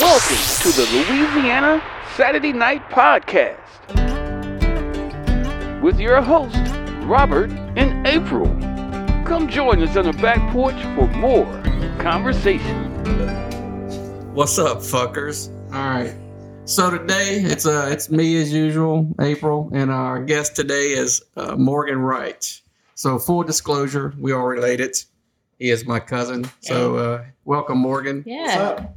Welcome to the Louisiana Saturday Night Podcast with your hosts, Robert and April. Come join us on the back porch for more conversation. What's up, fuckers? All right. So today it's uh it's me as usual, April, and our guest today is uh, Morgan Wright. So full disclosure, we are related. He is my cousin. So uh, welcome, Morgan. Yeah.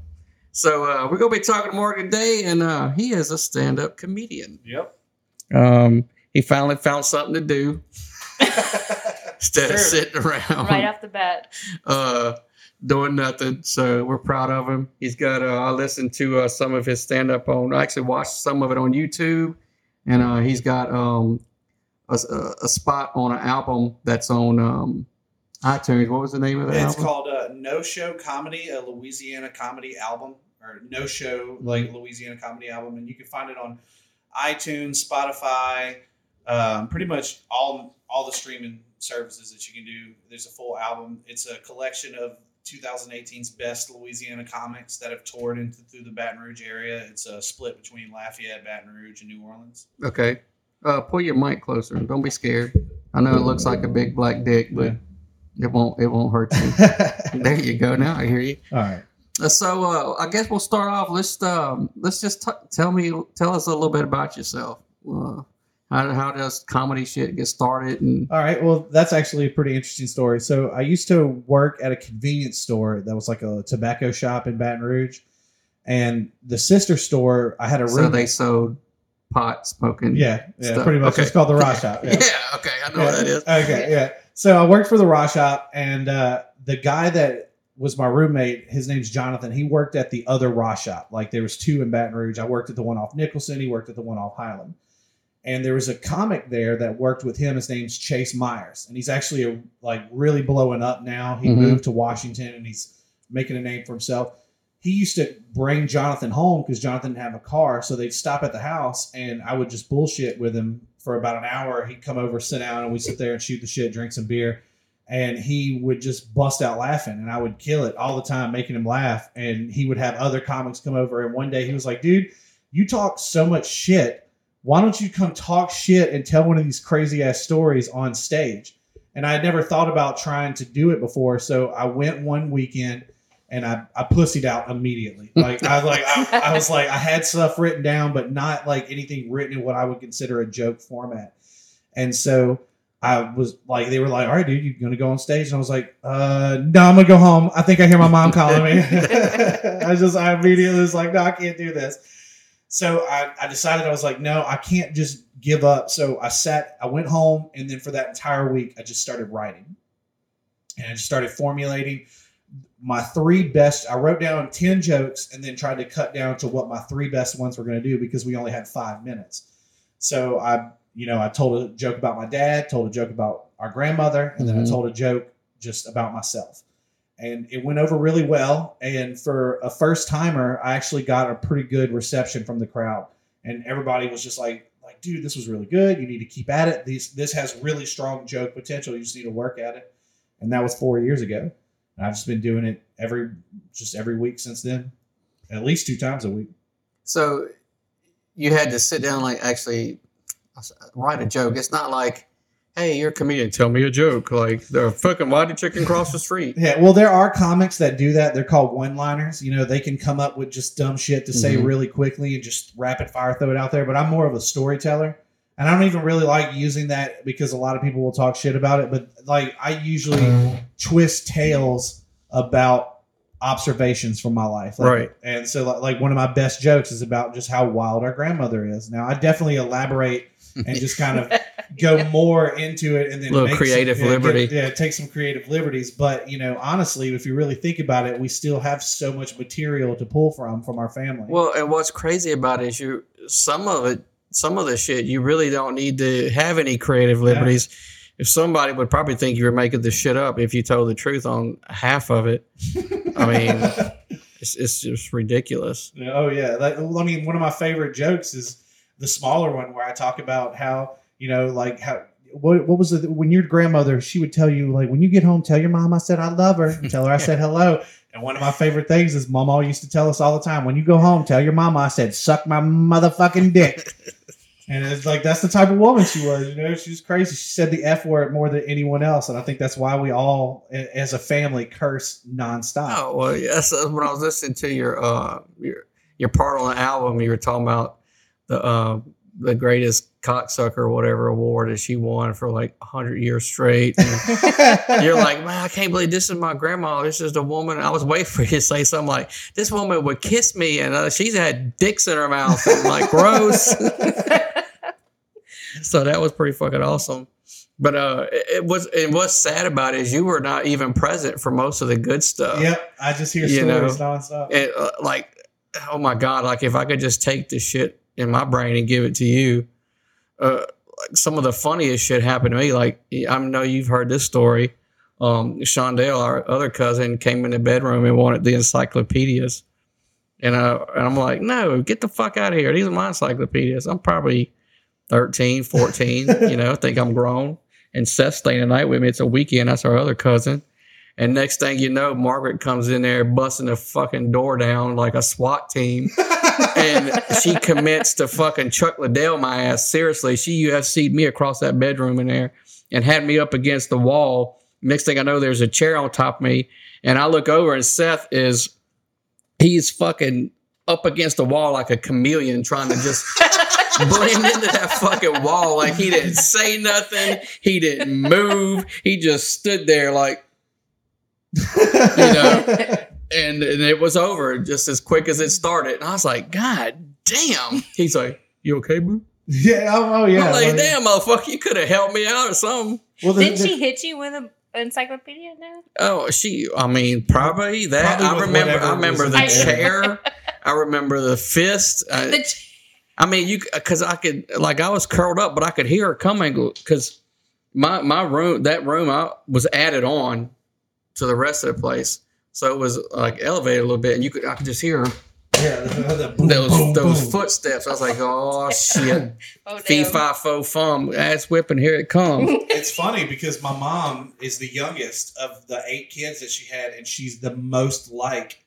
So uh, we're gonna be talking to Morgan today, and uh, he is a stand-up comedian. Yep. Um, he finally found something to do instead of sitting around. Right off the bat. uh, doing nothing. So we're proud of him. He's got. Uh, I listened to uh, some of his stand up on. I actually watched some of it on YouTube, and uh, he's got um, a, a- a spot on an album that's on um, iTunes. What was the name of that It's album? called uh, No Show Comedy, a Louisiana comedy album, or No Show like Louisiana comedy album, and you can find it on iTunes, Spotify, um, pretty much all all the streaming services that you can do. There's a full album. It's a collection of 2018's best Louisiana comics that have toured into through the Baton Rouge area. It's a split between Lafayette, Baton Rouge, and New Orleans. okay. Uh, pull your mic closer. Don't be scared. I know it looks like a big black dick, but it won't. It won't hurt you. there you go. Now I hear you. all right. Uh, So uh, I guess we'll start off. Let's um, let's just t- tell me, tell us a little bit about yourself. Uh, how how does comedy shit get started? And All right. Well, that's actually a pretty interesting story. So I used to work at a convenience store that was like a tobacco shop in Baton Rouge, and the sister store I had a so room. they sold pot smoking. yeah, yeah, stuff. pretty much. Okay. It's called the Raw Shop. Yeah. Yeah. Okay. I know what that is. Okay, yeah. So I worked for the Raw Shop, and uh, the guy that was my roommate, his name's Jonathan. He worked at the other Raw Shop. Like there was two in Baton Rouge. I worked at the one off Nicholson. He worked at the one off Highland. And there was a comic there that worked with him. His name's Chase Myers, and he's actually a, like really blowing up now. He Mhm. moved to Washington, and he's making a name for himself. He used to bring Jonathan home because Jonathan didn't have a car, so they'd stop at the house, and I would just bullshit with him for about an hour. He'd come over, sit down, and we sit there and shoot the shit, drink some beer, and he would just bust out laughing, and I would kill it all the time, making him laugh. And he would have other comics come over, and one day he was like, "Dude, you talk so much shit. Why don't you come talk shit and tell one of these crazy ass stories on stage?" And I had never thought about trying to do it before, so I went one weekend and I, I pussied out immediately. Like I was like I, I was like I had stuff written down, but not like anything written in what I would consider a joke format. And so I was like, they were like, "All right, dude, you gonna go on stage?" And I was like, "Uh, no, I'm gonna go home. I think I hear my mom calling me." I just I immediately was like, "No, I can't do this." So I, I decided I was like, "No, I can't just give up." So I sat, I went home, and then for that entire week, I just started writing, and I just started formulating my three best. I wrote down ten jokes, and then tried to cut down to what my three best ones were going to do because we only had five minutes. So I, you know, I told a joke about my dad, told a joke about our grandmother, and then I Mhm. told a joke just about myself. And it went over really well. And for a first timer, I actually got a pretty good reception from the crowd. And everybody was just like, like, dude, this was really good. You need to keep at it. This this has really strong joke potential. You just need to work at it. And that was four years ago. And I've just been doing it every just every week since then. At least two times a week. So you had to sit down, like actually write a joke. It's not like, hey, you're a comedian. Tell me a joke. Like the fucking why did chicken cross the street? Yeah, well, there are comics that do that. They're called one-liners. You know, they can come up with just dumb shit to say Mhm. really quickly and just rapid fire throw it out there. But I'm more of a storyteller, and I don't even really like using that because a lot of people will talk shit about it. But like, I usually twist tales about observations from my life. Like, Right. And so, like, like, one of my best jokes is about just how wild our grandmother is. Now, I definitely elaborate and just kind of go more into it and then Little make some- creative yeah, get- liberty. yeah, take some creative liberties. But you know, honestly, if you really think about it, we still have so much material to pull from from our family. Well, and what's crazy about it is you some of it, some of the shit you really don't need to have any creative liberties. If somebody would probably think you were making this shit up if you told the truth on half of it. I mean, it's, it's just ridiculous. oh yeah, that, I mean, one of my favorite jokes is the smaller one where I talk about how you know, like how what what was it when your grandmother she would tell you like when you get home tell your mom I said I love her and tell her I said hello. And one of my favorite things is mama used to tell us all the time when you go home tell your mama I said suck my motherfucking dick. And it's like that's the type of woman she was, you know. She was crazy. She said the f word more than anyone else, and I think that's why we all, as a family, curse nonstop. Oh well, yes. When I was listening to your uh your your part on the album, you were talking about the uh the greatest cocksucker or whatever award that she won for like hundred years straight. You're like, man, I can't believe this is my grandma. This is the woman. I was waiting for you to say something like, this woman would kiss me, and uh, she's had dicks in her mouth. And I'm like, gross. so that was pretty fucking awesome. But uh, it, it was. And what's sad about it is you were not even present for most of the good stuff. yep, I just hear You stories nonstop. And uh, like, oh my god, like if I could just take the shit in my brain and give it to you, uh, like some of the funniest shit happened to me. Like I know you've heard this story. Um, Shondale, our other cousin, came in the bedroom and wanted the encyclopedias. And, uh, and I'm like, no, get the fuck out of here. These are my encyclopedias. I'm probably 13, 14, you know, I think I'm grown. And Seth's staying the night with me. It's a weekend. That's our other cousin. And next thing you know, Margaret comes in there busting the fucking door down like a SWAT team. and she commits to fucking Chuck Liddell my ass. Seriously, she UFC'd me across that bedroom in there and had me up against the wall. Next thing I know, there's a chair on top of me. And I look over and Seth is, he's fucking up against the wall like a chameleon trying to just blend into that fucking wall. Like he didn't say nothing. He didn't move. He just stood there like, know, and, and it was over just as quick as it started. And I was like, God damn. He's like, You okay, boo? yeah, oh, oh, yeah. I'm like, like- damn, motherfucker, you could have helped me out or something. Well, the, Didn't the- she hit you with an encyclopedia now? Oh, she. I mean, probably that. Probably I with remember. I remember the chair. I remember the fist. I, The- I mean, you because I could like I was curled up, but I could hear her coming because my my room that room I was added on to the rest of the place, so it was like elevated a little bit, and you could I could just hear yeah, the, the boom, those boom, those boom. footsteps. I was like, oh shit, oh, fee damn. fi fo fum, ass whipping, here it comes. it's funny because my mom is the youngest of the eight kids that she had, and she's the most like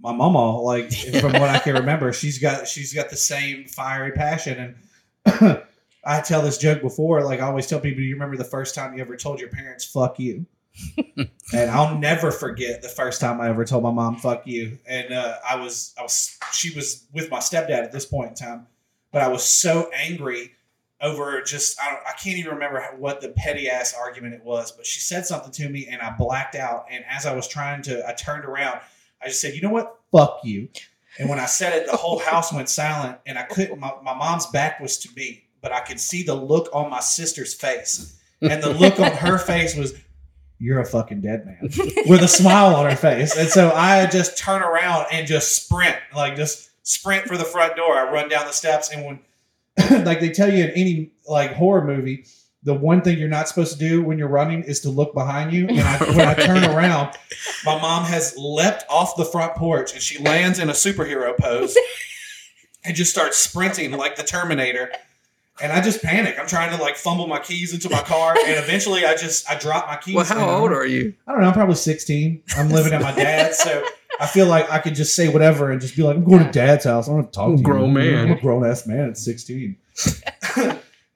my mama, like from what I can remember, she's got she's got the same fiery passion. And I tell this joke before, like I always tell people, you remember the first time you ever told your parents "fuck you," and I'll never forget the first time I ever told my mom "fuck you." And uh, I was I was she was with my stepdad at this point in time, but I was so angry over just I I can't even remember what the petty ass argument it was, but she said something to me and I blacked out. And as I was trying to, I turned around. I just said, "You know what? Fuck you." And when I said it, the whole house went silent, and I couldn't. My, my mom's back was to me, but I could see the look on my sister's face, and the look on her face was, "You're a fucking dead man," with a smile on her face. And so I just turn around and just sprint, like just sprint for the front door. I run down the steps, and when, like they tell you in any like horror movie, the one thing you're not supposed to do when you're running is to look behind you. And I, when I turn around, my mom has leapt off the front porch and she lands in a superhero pose and just starts sprinting like the Terminator. And I just panic. I'm trying to like fumble my keys into my car, and eventually I just I drop my keys. well, how and I'm- old are you? I don't know. I'm probably 16. I'm living at my dad's, so I feel like I could just say whatever and just be like, I'm going to dad's house. I don't have to talk to you. Grown man. I'm a grown ass man at 16.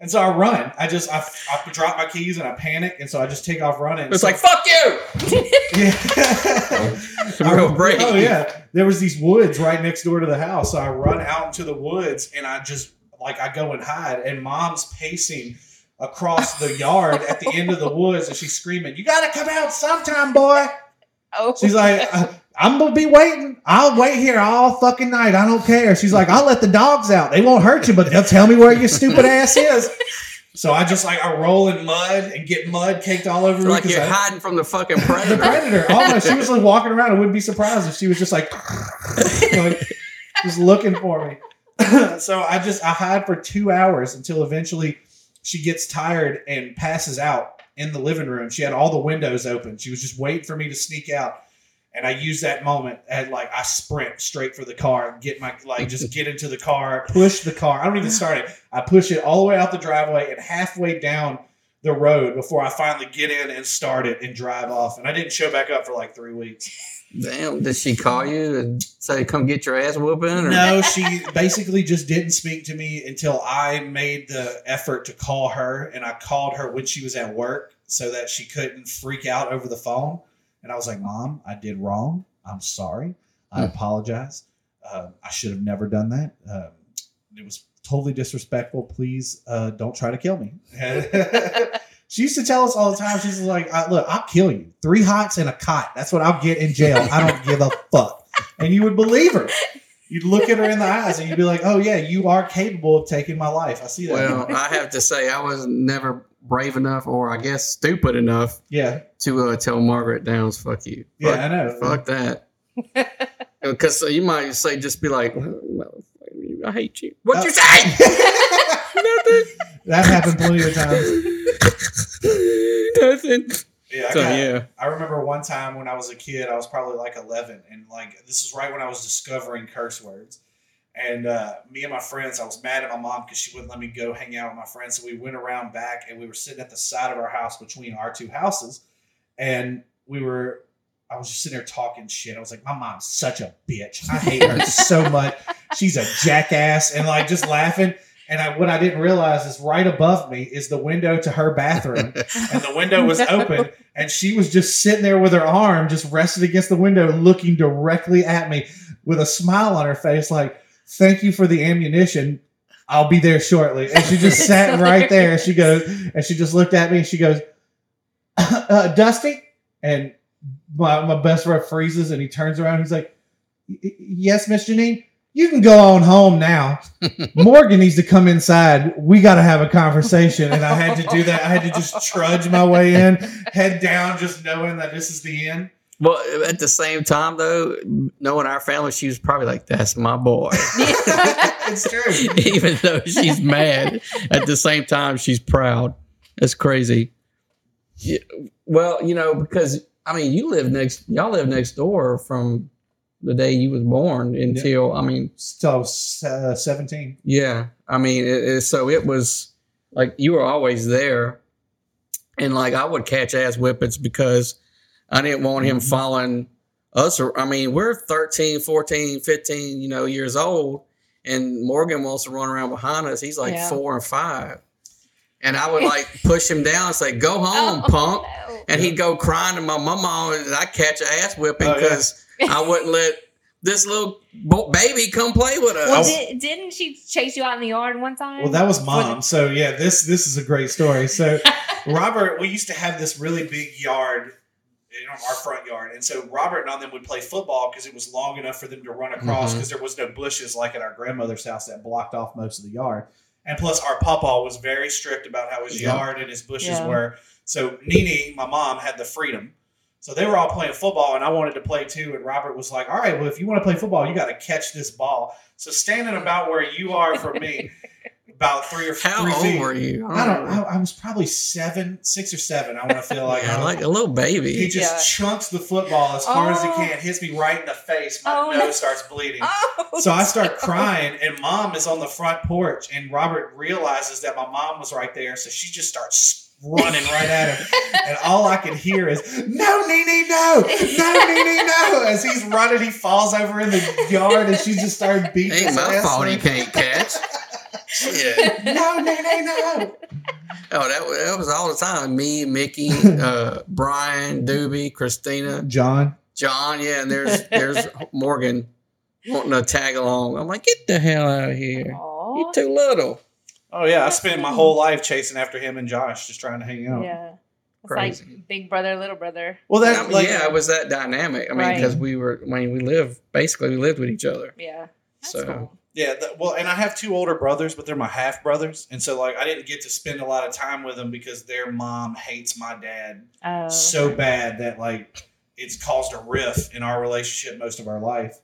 and so I run. I just I, I drop my keys and I panic, and so I just take off running. It's So- like fuck you. yeah. Real I- brave. Oh yeah, there was these woods right next door to the house. So I run out into the woods and I just like I go and hide. And mom's pacing across the yard at the end of the woods, and she's screaming, "You got to come out sometime, boy!" Oh, She's like, "Uh, "I'm gonna be waiting. I'll wait here all fucking night. I don't care." She's like, "I'll let the dogs out. They won't hurt you, but they'll tell me where your stupid ass is." So I just like I roll in mud and get mud caked all over It's me. like 'cause you're I- hiding from the fucking the predator. predator. Almost. She was like walking around. I wouldn't be surprised if she was just like, like just looking for me. so I just I hide for two hours until eventually she gets tired and passes out in the living room. She had all the windows open. She was just waiting for me to sneak out. And I use that moment and like I sprint straight for the car, and get my like just get into the car, push the car. I don't even start it. I push it all the way out the driveway and halfway down the road before I finally get in and start it and drive off. And I didn't show back up for like three weeks. Damn, did she call you and say, come get your ass whooping? Or? No, she basically just didn't speak to me until I made the effort to call her, and I called her when she was at work so that she couldn't freak out over the phone. And I was like, "Mom, I did wrong. I'm sorry. I Hmm. apologize. Um, I should have never done that. Um, it was totally disrespectful. Please uh, don't try to kill me." She used to tell us all the time. She's like, "Look, I'll kill you. Three hots and a cot. That's what I'll get in jail. I don't give a fuck." And you would believe her. You'd look at her in the eyes and you'd be like, "Oh yeah, you are capable of taking my life. I see that." Well, I have to say, I was never brave enough, or I guess stupid enough, yeah, to uh, tell Margaret Downs, fuck you. yeah, I know. fuck that. Because you might say, just be like, "Well, I hate you. What you Uh, say? Nothing. that happened plenty of times. Nothing. Yeah, I, So, got- yeah. I remember one time when I was a kid, I was probably like 11, and like this is right when I was discovering curse words. And uh, me and my friends, I was mad at my mom because she wouldn't let me go hang out with my friends. So we went around back, and we were sitting at the side of our house between our two houses, and we were. I was just sitting there talking shit. I was like, "My mom's such a bitch. I hate her so much. She's a jackass," and like just laughing. And I, what I didn't realize is right above me is the window to her bathroom. And the window was open and she was just sitting there with her arm just rested against the window looking directly at me with a smile on her face like thank you for the ammunition. I'll be there shortly. And she just sat right there and she goes and she just looked at me and she goes uh, dusty? And my, my best friend freezes and he turns around and he's like yes miss janine you can go on home now morgan needs to come inside we got to have a conversation and i had to do that i had to just trudge my way in head down, just knowing that this is the end. Well, at the same time, though, knowing our family, she was probably like, "That's my boy," it's true. even though she's mad. At the same time, she's proud. That's crazy. Yeah, well, you know, because I mean, you live next, y'all live next door from the day you was born until I mean, So I was uh, 17. yeah, I mean, it, it, so it was like you were always there, and like I would catch ass whippings because I didn't want him Mhm. following us. Or, I mean, we're 13, 14, 15, you know, years old, and Morgan wants to run around behind us. He's like Yeah. four and five, and I would like push him down and say, "Go home, Oh, punk." no. And he'd go crying to my mama, and I'd catch an ass whipping Oh, yeah. Because I wouldn't let this little baby come play with us. Well, did, didn't she chase you out in the yard one time? Well, that was For mom. So yeah, this this is a great story. So Robert, we used to have this really big yard, you know, our front yard, and so Robert and I them would play football because it was long enough for them to run across mm-hmm. because there was no bushes like at our grandmother's house that blocked off most of the yard. And plus, our papa was very strict about how his Yeah. yard and his bushes Yeah. were. So Nene, my mom, had the freedom. So they were all playing football, and I wanted to play too. And Robert was like, "All right, well, if you want to play football, you got to catch this ball." So standing about where you are for me, about three or How three old feet. were you? I don't. I, I was probably seven, six or seven. I want to feel like yeah, I was- like a little baby. he just Yeah. chunks the football as hard as he Oh. can, hits me right in the face. My Oh, nose no. starts bleeding. Oh, So I start crying, and mom is on the front porch, and Robert realizes that my mom was right there, so she just starts running right at him, and all I can hear is "No, Nene, no, no, Nene, no!" As he's running, he falls over in the yard, and she just started beating Ain't his my ass. fault he can't catch. Shit. No, Nene, no. Oh, that, wa- that was all the time. Me, Mickey, uh, Brian, Doobie, Christina, John. John. Yeah, and there's there's Morgan wanting to tag along. I'm like, get the hell out of here. Aw. You're too little. Oh yeah, I spent my whole life chasing after him and Josh, just trying to hang out. Yeah. It's Crazy. like big brother, little brother. Well, I that mean, like yeah, it was that dynamic. I mean, Right. because we were, I mean, we lived basically we lived with each other. Yeah. That's So- cool. Yeah, th- well, and I have two older brothers, but they're my half brothers, and so like I didn't get to spend a lot of time with them because their mom hates my dad Oh, so bad that like it's caused a rift in our relationship most of our life.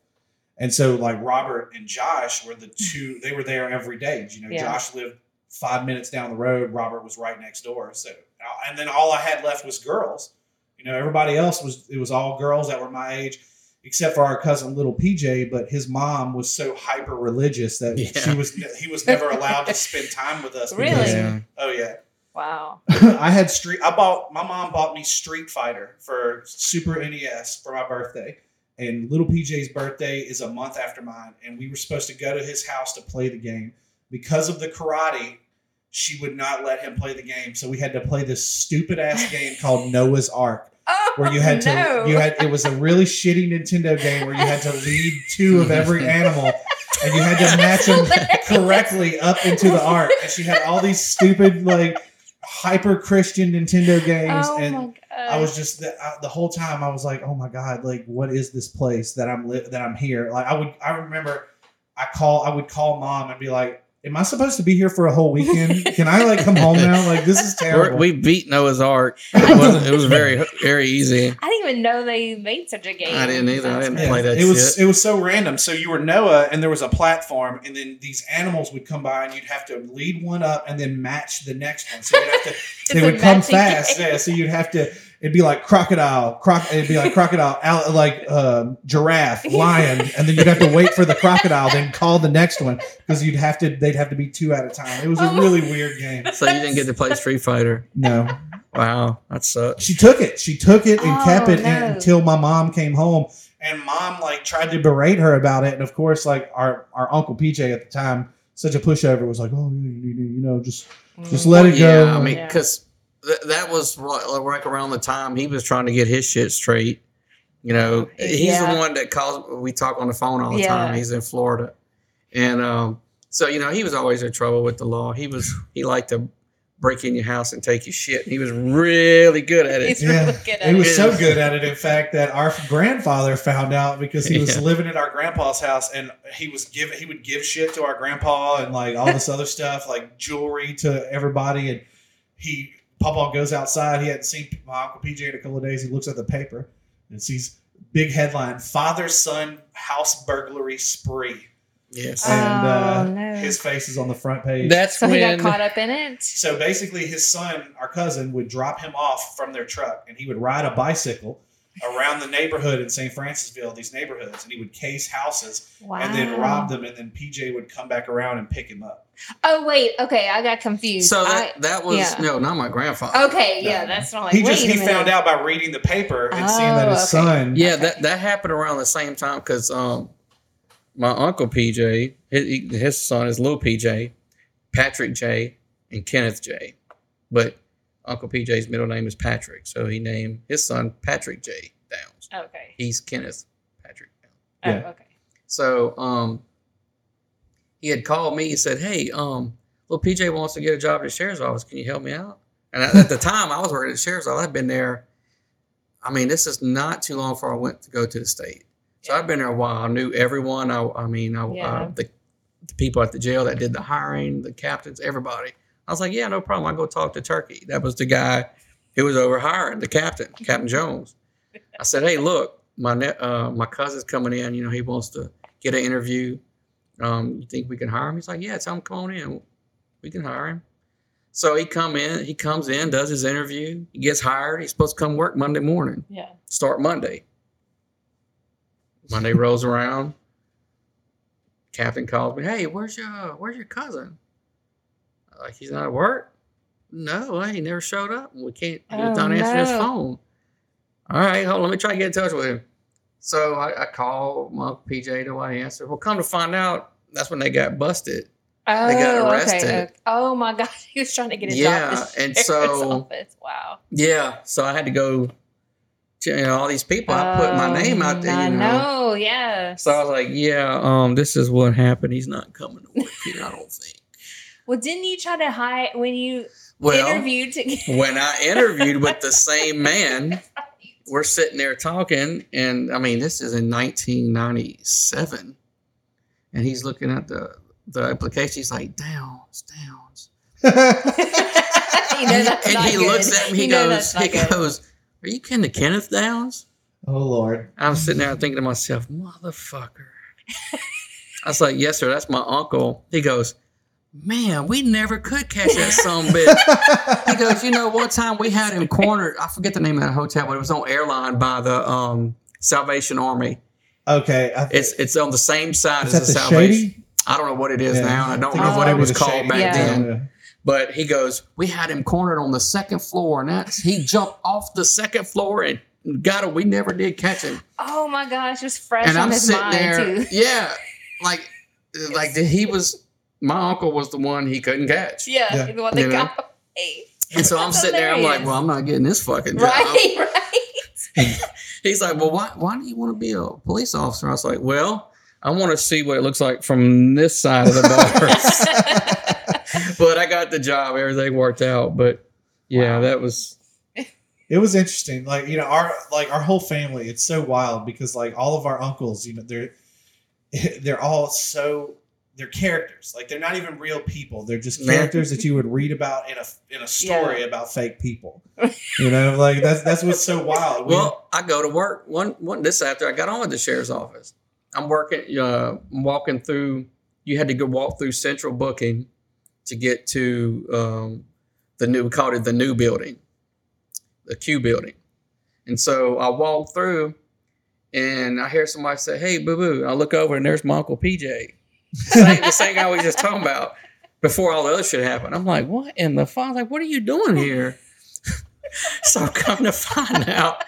And so like Robert and Josh were the two they were there every day. You know, Yeah. Josh lived five minutes down the road, Robert was right next door. So uh, and then all I had left was girls. You know, everybody else was it was all girls that were my age, except for our cousin little PJ, but his mom was so hyper religious that Yeah. she was he was never allowed to spend time with us. because- Really? Yeah. Oh yeah. Wow. I had street. I bought my mom bought me Street Fighter for Super NES for my birthday, and little PJ's birthday is a month after mine, and we were supposed to go to his house to play the game. Because of the karate, she would not let him play the game, so we had to play this stupid ass game called Noah's Ark, Oh, where you had to no. you had it was a really shitty Nintendo game where you had to lead two of every animal, and you had to match them correctly up into the ark. And she had all these stupid like hyper Christian Nintendo games, Oh and my god. I was just the, uh, the whole time I was like, oh my god, like what is this place that I'm li- that I'm here? Like I would I remember I call I would call mom and be like, am I supposed to be here for a whole weekend? Can I like come home now? Like this is We're, terrible. we beat Noah's Ark. It was, it was very very easy. I didn't even know they made such a game. I didn't either. I didn't That's play that it was it was so random. So you were Noah, and there was a platform, and then these animals would come by, and you'd have to lead one up and then match the next one. So you'd have to they would come fast. game. Yeah, so you'd have to. It'd be like crocodile, croc. It'd be like crocodile, al- like um giraffe, lion, and then you'd have to wait for the crocodile, then call the next one because you'd have to. They'd have to be two at a time. It was a Oh. really weird game. So you didn't get to play Street Fighter. No, Wow, that sucks. she took it. She took it and Oh, kept it no. until my mom came home. And mom like tried to berate her about it. And of course, like our our uncle PJ at the time, such a pushover, was like, "Oh, you, you, you know, just just let it go." Yeah, I mean, Yeah. because th- that was right, like around the time he was trying to get his shit straight. You know, he's Yeah. the one that calls. We talk on the phone all the Yeah. time. He's in Florida, and um, so you know he was always in trouble with the law. He was he liked to break in your house and take your shit. He was really good at it. He's Yeah, really good at He was it. so good at it, in fact, that our grandfather found out because he was Yeah. living at our grandpa's house, and he was give he would give shit to our grandpa and like all this other stuff, like jewelry to everybody. And he Papa goes outside. He hadn't seen my uncle PJ in a couple of days. He looks at the paper and sees big headline: Father son house burglary spree, Yes, Oh, and uh, no. his face is on the front page. that's So he got caught up in it. So basically, his son, our cousin, would drop him off from their truck, and he would ride a bicycle around the neighborhood in St. Francisville, these neighborhoods, and he would case houses Wow. and then rob them, and then PJ would come back around and pick him up. Oh wait, okay, I got confused. So I, that that was yeah. no, not my grandfather. okay, No. yeah, that's not like he wait just a he minute. found out by reading the paper and seeing that Oh, his okay. son. Yeah, Okay. that that happened around the same time because um, my uncle PJ, his, his son is little PJ, Patrick J, and Kenneth J, but Uncle PJ's middle name is Patrick, so he named his son Patrick J Downs. Okay. He's Kenneth Patrick Downs. Oh, Yeah. okay. So um, he had called me and said, "Hey, um, little PJ wants to get a job at the sheriff's office. Can you help me out?" And at at the time, I was working at the sheriff's office. I'd been there. I mean, this is not too long before I went to go to the state. So I've been there a while. I knew everyone. I, I mean, I, Yeah. uh, the, the people at the jail that did the hiring, the captains, everybody. I was like, yeah, no problem. I go talk to Turkey. That was the guy who was over hiring the captain, Captain Jones. I said, hey, look, my ne- uh, my cousin's coming in. You know, he wants to get an interview. Um, you think we can hire him? He's like, yeah, tell him come on in. We can hire him. So he come in. He comes in, does his interview. He gets hired. He's supposed to come work Monday morning. Yeah. Start Monday. Monday rolls around. Captain calls me. Hey, where's your where's your cousin? Like he's not at work. No, he never showed up. We can't. He was Oh, not answering his phone. All right, hold on. Let me try to get in touch with him. So I, I call my PJ. Nobody answer? Well, come to find out, that's when they got busted. Oh, They got arrested. okay. Oh my God, he was trying to get a Yeah, job. the and so- office. wow. Yeah, so I had to go. To, you know, all these people. I put my name out there. Oh, I You know. know. Yeah. So I was like, yeah, um, this is what happened. He's not coming to work here, I don't think. Well, didn't you try to hide when you Well, interviewed to when I interviewed with the same man, we're sitting there talking, and I mean, this is in 1997, and he's looking at the the application. He's like, Downs, Downs, you know and he good. looks at me. He You goes, he good. goes, Are you kidding to Kenneth Downs? oh Lord. I'm sitting there thinking to myself, motherfucker. I was like, yes, sir, that's my uncle. He goes, man, we never could catch that some bitch. He goes, you know, one time we had him cornered. I forget the name of that hotel, but it was on airline by the um, Salvation Army. okay, I It's it's on the same side is as that the the Salvation. Shady? I don't know what it is Yeah, now. I don't think know what it was called Shady. back Yeah. then. Yeah. But he goes, we had him cornered on the second floor, and that's he jumped off the second floor and got him. We never did catch him. Oh my gosh, just fresh and on I'm his sitting mind there, too. yeah, like like the, he was. My uncle was the one he couldn't catch, Yeah, Yeah. the one that You know? got away. and so I'm That's sitting there. I'm like, well, I'm not getting this fucking job. Right, right. He's like, well, why why do you want to be a police officer? I was like, well, I want to see what it looks like from this side of the bar. but I got the job. Everything worked out. But yeah, Wow. that was it was interesting. Like you know, our like our whole family. It's so wild because like all of our uncles, you know, they're they're all so they're characters. Like they're not even real people. They're just characters that you would read about in a in a story about fake people. You know, like that's that's what's so wild. We- well. I go to work one one this after I got on at the sheriff's office. I'm working. Uh, I'm walking through. You had to go walk through central booking to get to um, the new. We called it the new building, the Q building. And so I walk through, and I hear somebody say, "Hey, boo boo!" I look over, and there's my uncle PJ, same, the same guy we just talking about before all the other shit happened. I'm like, "What in the fuck? Like, what are you doing here?" so I'm coming to find out,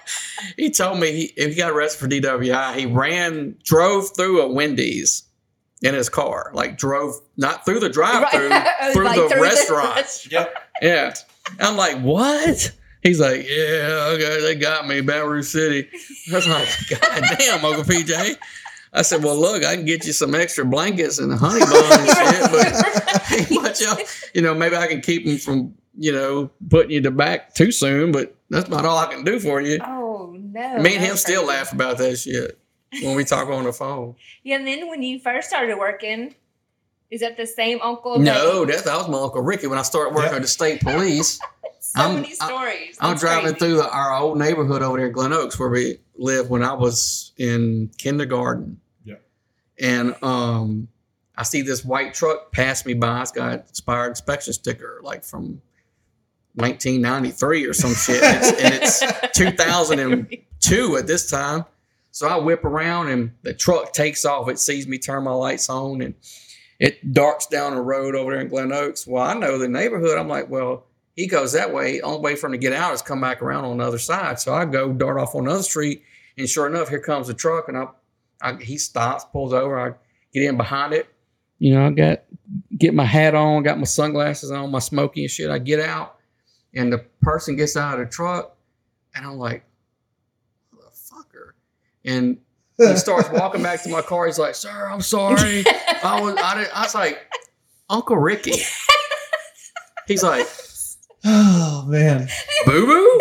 he told me he, if he got arrested for DWI, he ran, drove through a Wendy's in his car, like drove not through the drive-through, Right. through Like the through the restaurant. restaurant. Yep. Yeah. I'm like, what? He's like, yeah, okay, they got me, Baton Rouge City. I was like, God damn, Uncle PJ. I said, well, look, I can get you some extra blankets and a honey bun and shit, but ain't much else. You know, maybe I can keep them from, you know, putting you to back too soon, but that's about all I can do for you. Oh no. Me and him that's still crazy. laugh about that shit when we talk on the phone. Yeah, and then when you first started working, is that the same uncle? No, that, that, that was my Uncle Ricky when I started working Yep. at the state police. So I'm- many stories. I'm That's driving crazy. through our old neighborhood over there in Glen Oaks where we lived when I was in kindergarten. Yeah. And um, I see this white truck pass me by. It's got expired inspection sticker, like from 1993 or some shit. And it's, and it's 2002 at this time. So I whip around and the truck takes off. It sees me turn my lights on and it darts down a road over there in Glen Oaks. Well, I know the neighborhood. I'm like, well, he goes that way. Only way for him to get out is come back around on the other side. So I go dart off on the other street, and sure enough, here comes the truck, and I, I he stops, pulls over. I get in behind it. You know, I got get my hat on, got my sunglasses on, my smoky and shit. I get out, and the person gets out of the truck, and I'm like, motherfucker. And he starts walking back to my car. He's like, "Sir, I'm sorry. I was, I, didn't, I was like, Uncle Ricky." He's like, oh man. "Boo boo."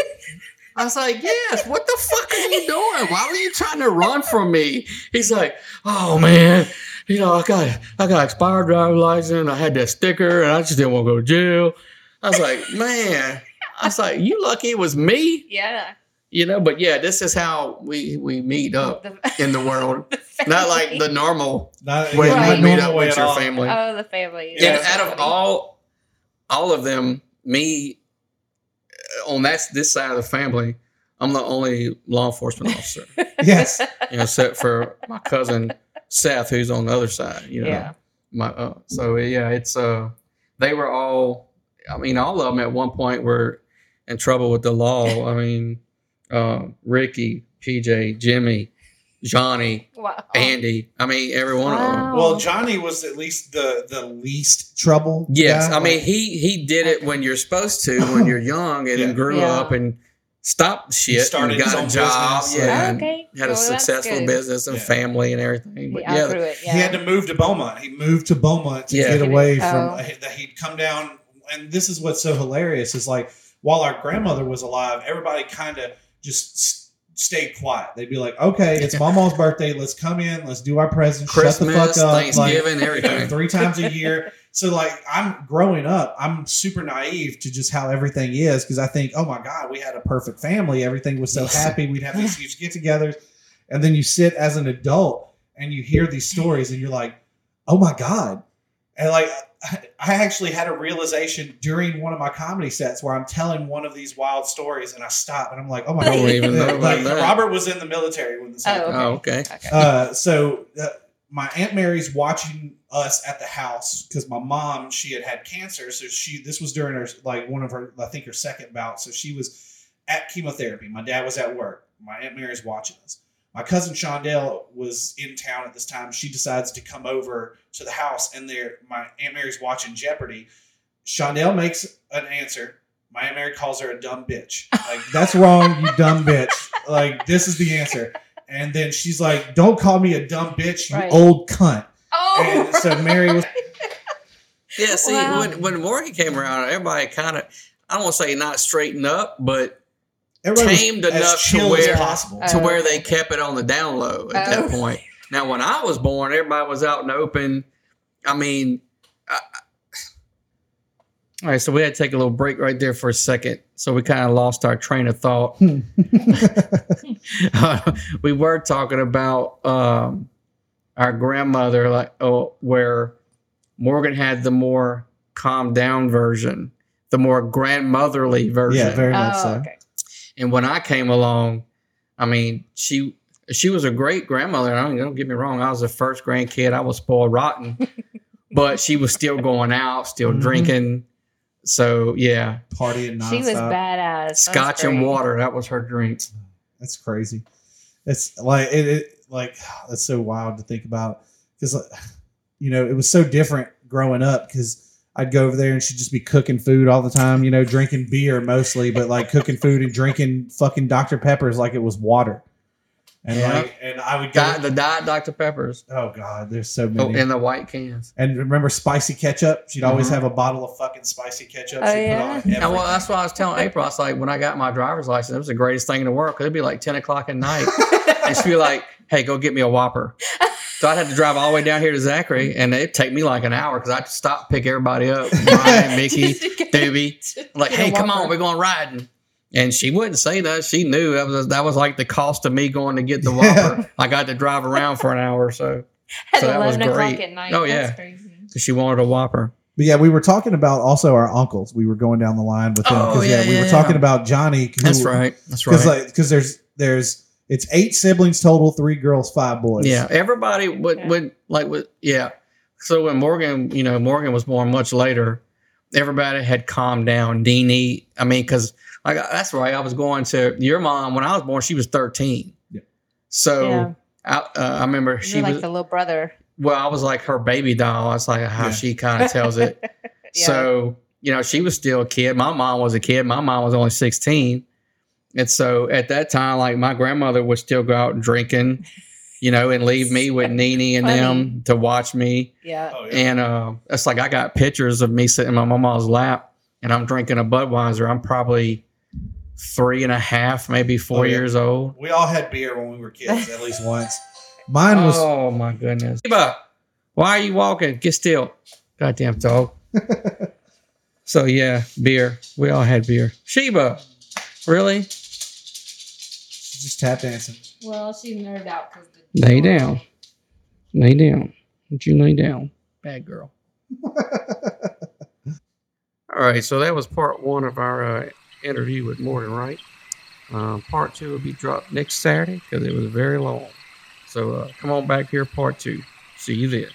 I was like, "Yes. What the fuck are you doing? Why were you trying to run from me?" He's like, "Oh man, you know, I got, I got expired driver's license. I had that sticker, and I just didn't want to go to jail." I was like, "Man." I was like, "You lucky it was me." yeah. You know, but yeah, this is how we we meet up The, in the world. Not like the normal Not, way yeah, you meet up with your all. family. Oh, the family. and Yeah. out of all all of them, me uh, on that this side of the family, I'm the only law enforcement officer. Yes. you know, except for my cousin Seth, who's on the other side. You know, Yeah. my uh, so yeah, it's uh, they were all. I mean, all of them at one point were in trouble with the law. I mean, uh, Ricky, PJ, Jimmy, Johnny, Wow. Andy. I mean, every one of them. Well, Johnny was at least the the least Trouble. Yes, guy, I mean he he did it when you're supposed to when you're young and Yeah. grew Yeah. up and stopped shit started and his got own a job, business. yeah, and okay. had a Well, that's successful business and Yeah. family and everything. But Yeah, yeah, it. Yeah. He had to move to Beaumont. He he moved to Beaumont to Yeah. get away Oh. from. that he'd come down and this is what's so hilarious is like while our grandmother was alive everybody kind of just s- stayed quiet. They'd be like okay it's mama's birthday. Let's come in. Let's do our presents. Shut the Christmas, fuck up like, Thanksgiving, everything. three times a year. So like i'm growing up i'm super naive to just how everything is because i think oh my god we had a perfect family. Everything was so happy. We'd have these huge get-togethers. And then you sit as an adult and you hear these stories and you're like oh my god. And like I actually had a realization during one of my comedy sets where I'm telling one of these wild stories and I stop and I'm like, oh my god. even know Like. Robert was in the military when this Oh, happened. Oh, okay. Okay. Uh, so uh, my aunt Mary's watching us at the house because my mom she had had cancer, so she this was during her like one of her I think her second bout, so she was at chemotherapy. My dad was at work. My aunt Mary's watching us. My cousin Shondell was in town at this time. She decides to come over to the house, and there my aunt Mary's watching Jeopardy. Shondell makes an answer. My aunt Mary calls her a dumb bitch. Like that's wrong, you dumb bitch. Like this is the answer. And then she's like, "Don't call me a dumb bitch, you Right. old cunt." Oh, And so Mary was Yeah, see, Wow. when when Morgan came around, everybody kind of I don't want to say not straightened up, but everybody tamed enough to where- possible. to Oh, where they kept it on the down low at that Oh. point. Now, when I was born, everybody was out and open. I mean, I, I- all right, so we had to take a little break right there for a second. So we kind of lost our train of thought. we were talking about um, our grandmother, like oh, where Morgan had the more calmed down version, the more grandmotherly version. yeah, very much oh, so. okay. And when I came along, I mean, she she was a great grandmother. I mean, don't get me wrong, I was the first grandkid. I was spoiled rotten, but she was still going out, still Mhm. drinking. So yeah, Partying nonstop. She was badass. That's scotch and water. That was her drink. That's crazy. It's like it, it like that's so wild to think about because you know it was so different growing up because I'd go over there and she'd just be cooking food all the time, you know, drinking beer mostly, but like cooking food and drinking fucking Dr Peppers like it was water. And Yeah. like, and I would go. Diet, the diet Dr Peppers. oh God, there's so Oh, many. in the white cans. and remember spicy ketchup? She'd always Mhm. have a bottle of fucking spicy ketchup. Oh, she'd yeah? put on And well, that's why I was telling April. I was like, when I got my driver's license, it was the greatest thing in the world. Cause it'd be like ten o'clock at night, and she'd be like, "Hey, go get me a Whopper." So I'd have to drive all the way down here to Zachary, and it'd take me like an hour because I'd stop, pick everybody up, Brian, Mickey, Just Doobie. like, "Hey, come on, we're going riding." And she wouldn't say that. She knew that was that was like the cost of me going to get the Whopper. I got to drive around for an hour or so At so that was 11 o'clock great. at night. Oh, That's yeah. crazy. because she wanted a Whopper. But yeah, we were talking about also our uncles. We were going down the line with them Oh, because yeah, yeah, we yeah, were talking about Johnny. who- That's right. That's right. Because like because there's there's it's eight siblings total, three girls, five boys. Yeah, everybody would Yeah. would like would yeah. So when Morgan, you know, Morgan was born much later, everybody had calmed down. Deanie, I mean, because like that's right. I was going to your mom when I was born. She was thirteen. Yeah. So Yeah. I, uh, I remember she You're like was the little brother. well. I was like her baby doll. That's like how Yeah. she kind of tells it. Yeah. So, you know, she was still a kid. My mom was a kid. My mom was only 16. And so at that time, like my grandmother would still go out and drinking, you know, and leave me with Nene and Funny. them to watch me. Yeah. Oh, yeah. And uh, it's like I got pictures of me sitting in my mama's lap and I'm drinking a Budweiser. I'm probably three and a half, maybe four Oh, yeah. years old. we all had beer when we were kids, at least once. Mine was oh my goodness. Sheba, why are you walking? Get still. Goddamn dog. so yeah, beer. We all had beer. Sheba, really? She's just tap dancing. Well, she's nerved out because Lay down. Lay down. Would you lay down? Bad girl. all right, so that was part one of our uh, interview with Morgan Wright. Um, part two will be dropped next Saturday because it was very long. So uh, come on back here, part two. See you then.